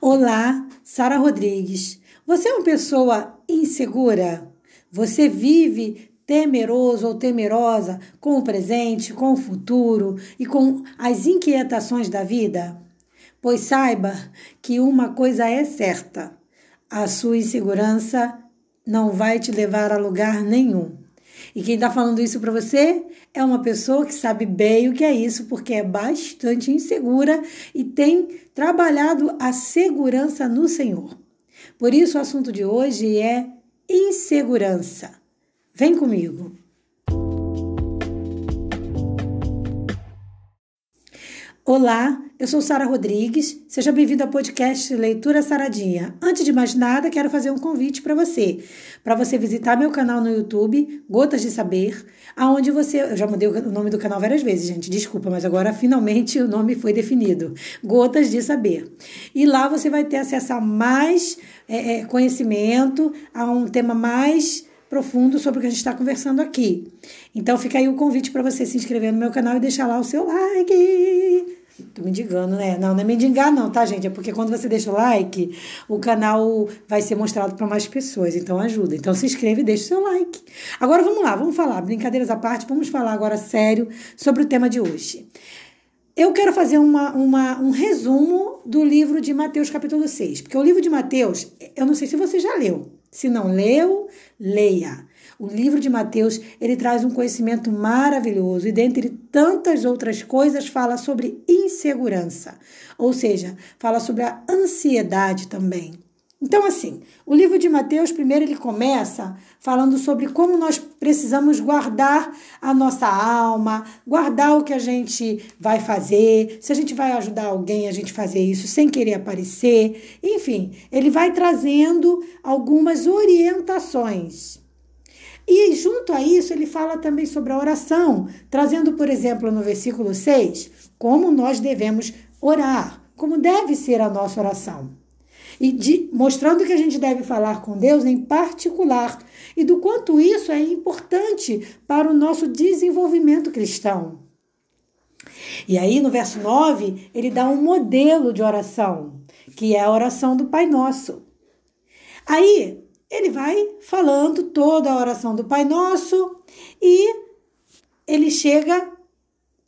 Olá, Sara Rodrigues. Você é uma pessoa insegura? Você vive temeroso ou temerosa com o presente, com o futuro e com as inquietações da vida? Pois saiba que uma coisa é certa: a sua insegurança não vai te levar a lugar nenhum. E quem está falando isso para você é uma pessoa que sabe bem o que é isso, porque é bastante insegura e tem trabalhado a segurança no Senhor. Por isso, o assunto de hoje é insegurança. Vem comigo. Olá, eu sou Sara Rodrigues. Seja bem-vindo ao podcast Leitura Saradinha. Antes de mais nada, quero fazer um convite para você, para você visitar meu canal no YouTube, Gotas de Saber, aonde você, eu já mudei o nome do canal várias vezes, gente, desculpa, mas agora finalmente o nome foi definido, Gotas de Saber. E lá você vai ter acesso a mais é, é conhecimento, a um tema mais profundo sobre o que a gente está conversando aqui. Então fica aí o convite para você se inscrever no meu canal e deixar lá o seu like. Tô mendigando, né? Não, não é mendigar não, tá, gente? É porque quando você deixa o like, o canal vai ser mostrado para mais pessoas, então ajuda. Então se inscreve e deixa o seu like. Agora vamos lá, vamos falar, brincadeiras à parte, vamos falar agora sério sobre o tema de hoje. Eu quero fazer uma, uma, um resumo do livro de Mateus, capítulo 6, porque o livro de Mateus, eu não sei se você já leu, se não leu, leia. O livro de Mateus, ele traz um conhecimento maravilhoso e dentre tantas outras coisas fala sobre insegurança, ou seja, fala sobre a ansiedade também. Então, assim, o livro de Mateus, primeiro ele começa falando sobre como nós precisamos guardar a nossa alma, guardar o que a gente vai fazer, se a gente vai ajudar alguém a gente fazer isso sem querer aparecer. Enfim, ele vai trazendo algumas orientações. E junto a isso, ele fala também sobre a oração, trazendo, por exemplo, no versículo 6, como nós devemos orar, como deve ser a nossa oração e de, mostrando que a gente deve falar com Deus em particular e do quanto isso é importante para o nosso desenvolvimento cristão. E aí, no verso 9, ele dá um modelo de oração, que é a oração do Pai Nosso. Aí, ele vai falando toda a oração do Pai Nosso e ele chega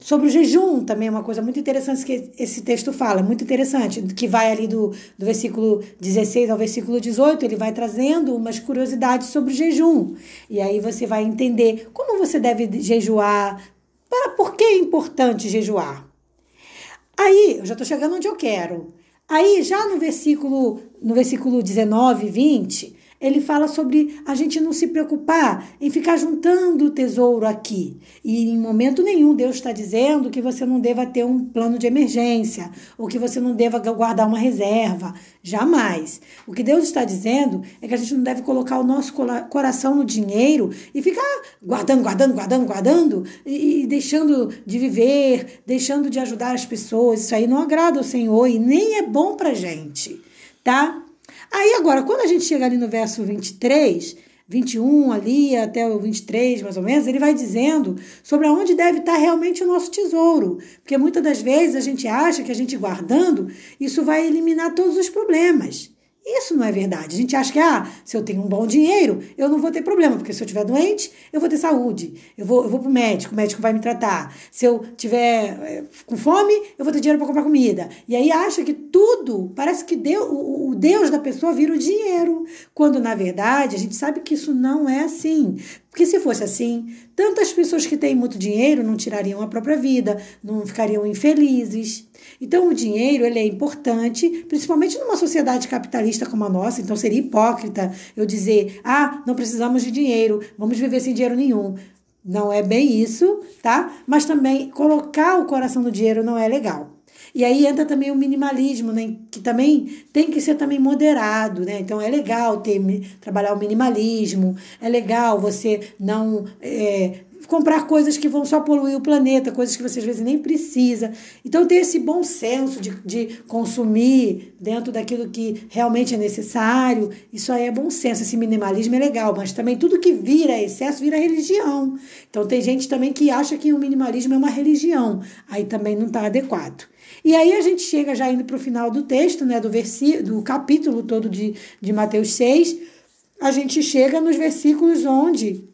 Sobre o jejum, também uma coisa muito interessante que esse texto fala, muito interessante, que vai ali do, do versículo 16 ao versículo 18, ele vai trazendo umas curiosidades sobre o jejum. E aí você vai entender como você deve jejuar, para por que é importante jejuar. Aí, eu já estou chegando onde eu quero. Aí, já no versículo, no versículo 19 e 20, ele fala sobre a gente não se preocupar em ficar juntando o tesouro aqui. E em momento nenhum Deus está dizendo que você não deva ter um plano de emergência ou que você não deva guardar uma reserva. Jamais. O que Deus está dizendo é que a gente não deve colocar o nosso coração no dinheiro e ficar guardando, guardando, guardando, guardando e, deixando de viver, deixando de ajudar as pessoas. Isso aí não agrada ao Senhor e nem é bom para gente, tá? Aí agora, quando a gente chega ali no verso 23, 21 ali até o 23, mais ou menos, ele vai dizendo sobre aonde deve estar realmente o nosso tesouro. Porque muitas das vezes a gente acha que a gente guardando, isso vai eliminar todos os problemas. Isso não é verdade. A gente acha que, ah, se eu tenho um bom dinheiro, eu não vou ter problema, porque se eu estiver doente, eu vou ter saúde. Eu vou, eu vou pro médico, o médico vai me tratar. Se eu tiver é, com fome, eu vou ter dinheiro para comprar comida. E aí acha que tudo, parece que Deus, o, o Deus da pessoa vira o dinheiro. Quando, na verdade, a gente sabe que isso não é assim. Porque se fosse assim, tantas pessoas que têm muito dinheiro não tirariam a própria vida, não ficariam infelizes. Então, o dinheiro ele é importante, principalmente numa sociedade capitalista como a nossa. Então, seria hipócrita eu dizer: ah, não precisamos de dinheiro, vamos viver sem dinheiro nenhum. Não é bem isso, tá? Mas também colocar o coração no dinheiro não é legal. E aí entra também o minimalismo, né? que também tem que ser também moderado, né? Então é legal ter trabalhar o minimalismo, é legal você não é, comprar coisas que vão só poluir o planeta, coisas que você às vezes nem precisa. Então, ter esse bom senso de, de consumir dentro daquilo que realmente é necessário, isso aí é bom senso. Esse minimalismo é legal, mas também tudo que vira excesso vira religião. Então, tem gente também que acha que o minimalismo é uma religião, aí também não está adequado. E aí a gente chega já indo para o final do texto, né, do, versículo, do capítulo todo de, de Mateus 6, a gente chega nos versículos onde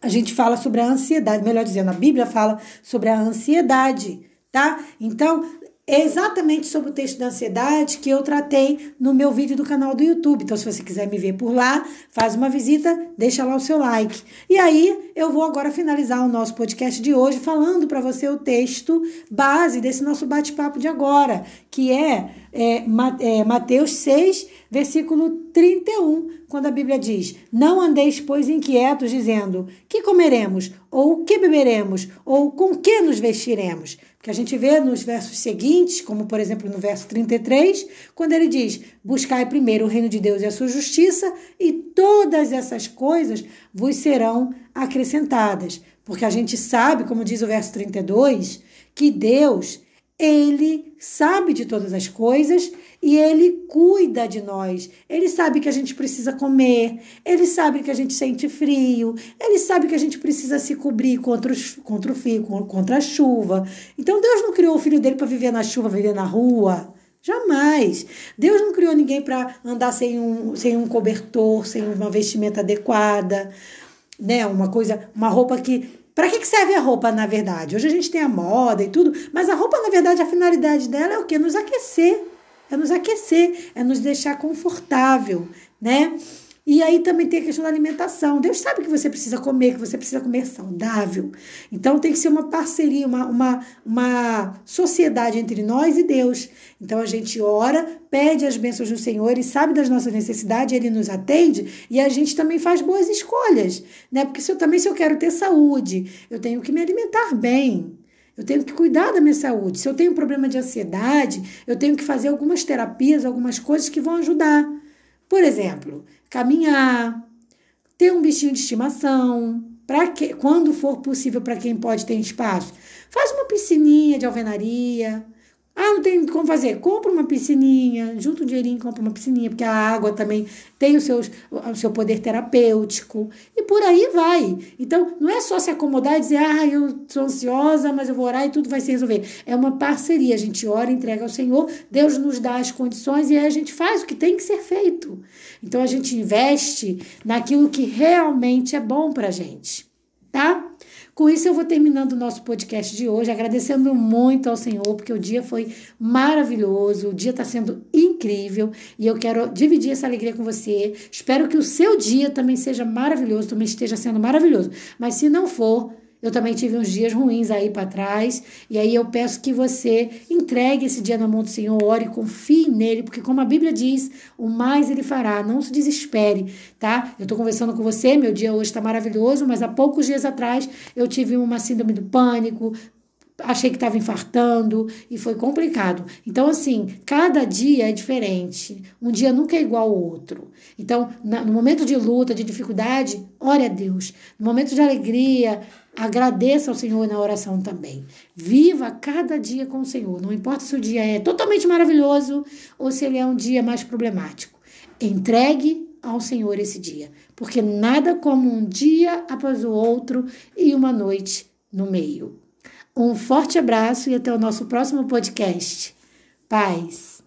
a gente fala sobre a ansiedade, melhor dizendo, a Bíblia fala sobre a ansiedade, tá? Então, é exatamente sobre o texto da ansiedade que eu tratei no meu vídeo do canal do YouTube. Então, se você quiser me ver por lá, faz uma visita, deixa lá o seu like. E aí, eu vou agora finalizar o nosso podcast de hoje falando para você o texto base desse nosso bate-papo de agora, que é, é, é Mateus 6, versículo 31, quando a Bíblia diz: Não andeis, pois, inquietos, dizendo: Que comeremos? Ou que beberemos? Ou com que nos vestiremos? Que a gente vê nos versos seguintes, como por exemplo no verso 33, quando ele diz: Buscai primeiro o reino de Deus e a sua justiça, e todas essas coisas vos serão acrescentadas. Porque a gente sabe, como diz o verso 32, que Deus ele sabe de todas as coisas e ele cuida de nós. Ele sabe que a gente precisa comer, ele sabe que a gente sente frio, ele sabe que a gente precisa se cobrir contra, os, contra o frio, contra a chuva. Então Deus não criou o filho dele para viver na chuva, viver na rua. Jamais. Deus não criou ninguém para andar sem um, sem um cobertor, sem uma vestimenta adequada, né? Uma coisa, uma roupa que para que, serve a roupa, na verdade? Hoje a gente tem a moda e tudo, mas a roupa, na verdade, a finalidade dela é o quê? Nos aquecer. É nos aquecer, é nos deixar confortável, né? E aí também tem a questão da alimentação. Deus sabe que você precisa comer, que você precisa comer saudável. Então tem que ser uma parceria, uma, uma, uma sociedade entre nós e Deus. Então a gente ora, pede as bênçãos do Senhor e sabe das nossas necessidades, Ele nos atende e a gente também faz boas escolhas, né? Porque se eu também, se eu quero ter saúde, eu tenho que me alimentar bem. Eu tenho que cuidar da minha saúde. Se eu tenho problema de ansiedade, eu tenho que fazer algumas terapias, algumas coisas que vão ajudar. Por exemplo, caminhar, ter um bichinho de estimação, para que quando for possível para quem pode ter espaço, faz uma piscininha de alvenaria, ah, não tem como fazer. Compra uma piscininha, junta um dinheirinho, compra uma piscininha, porque a água também tem o seu, o seu poder terapêutico. E por aí vai. Então, não é só se acomodar e dizer, ah, eu sou ansiosa, mas eu vou orar e tudo vai se resolver. É uma parceria. A gente ora, entrega ao Senhor, Deus nos dá as condições e aí a gente faz o que tem que ser feito. Então, a gente investe naquilo que realmente é bom pra gente, tá? Com isso, eu vou terminando o nosso podcast de hoje, agradecendo muito ao Senhor, porque o dia foi maravilhoso, o dia está sendo incrível e eu quero dividir essa alegria com você. Espero que o seu dia também seja maravilhoso, também esteja sendo maravilhoso. Mas se não for, eu também tive uns dias ruins aí para trás, e aí eu peço que você entregue esse dia na mão do Senhor, ore, confie nele, porque como a Bíblia diz, o mais ele fará, não se desespere, tá? Eu tô conversando com você, meu dia hoje está maravilhoso, mas há poucos dias atrás eu tive uma síndrome do pânico, achei que estava infartando e foi complicado. Então, assim, cada dia é diferente. Um dia nunca é igual ao outro. Então, no momento de luta, de dificuldade, ore a Deus. No momento de alegria, agradeça ao Senhor na oração também. Viva cada dia com o Senhor. Não importa se o dia é totalmente maravilhoso ou se ele é um dia mais problemático. Entregue ao Senhor esse dia, porque nada como um dia após o outro e uma noite no meio. Um forte abraço e até o nosso próximo podcast. Paz.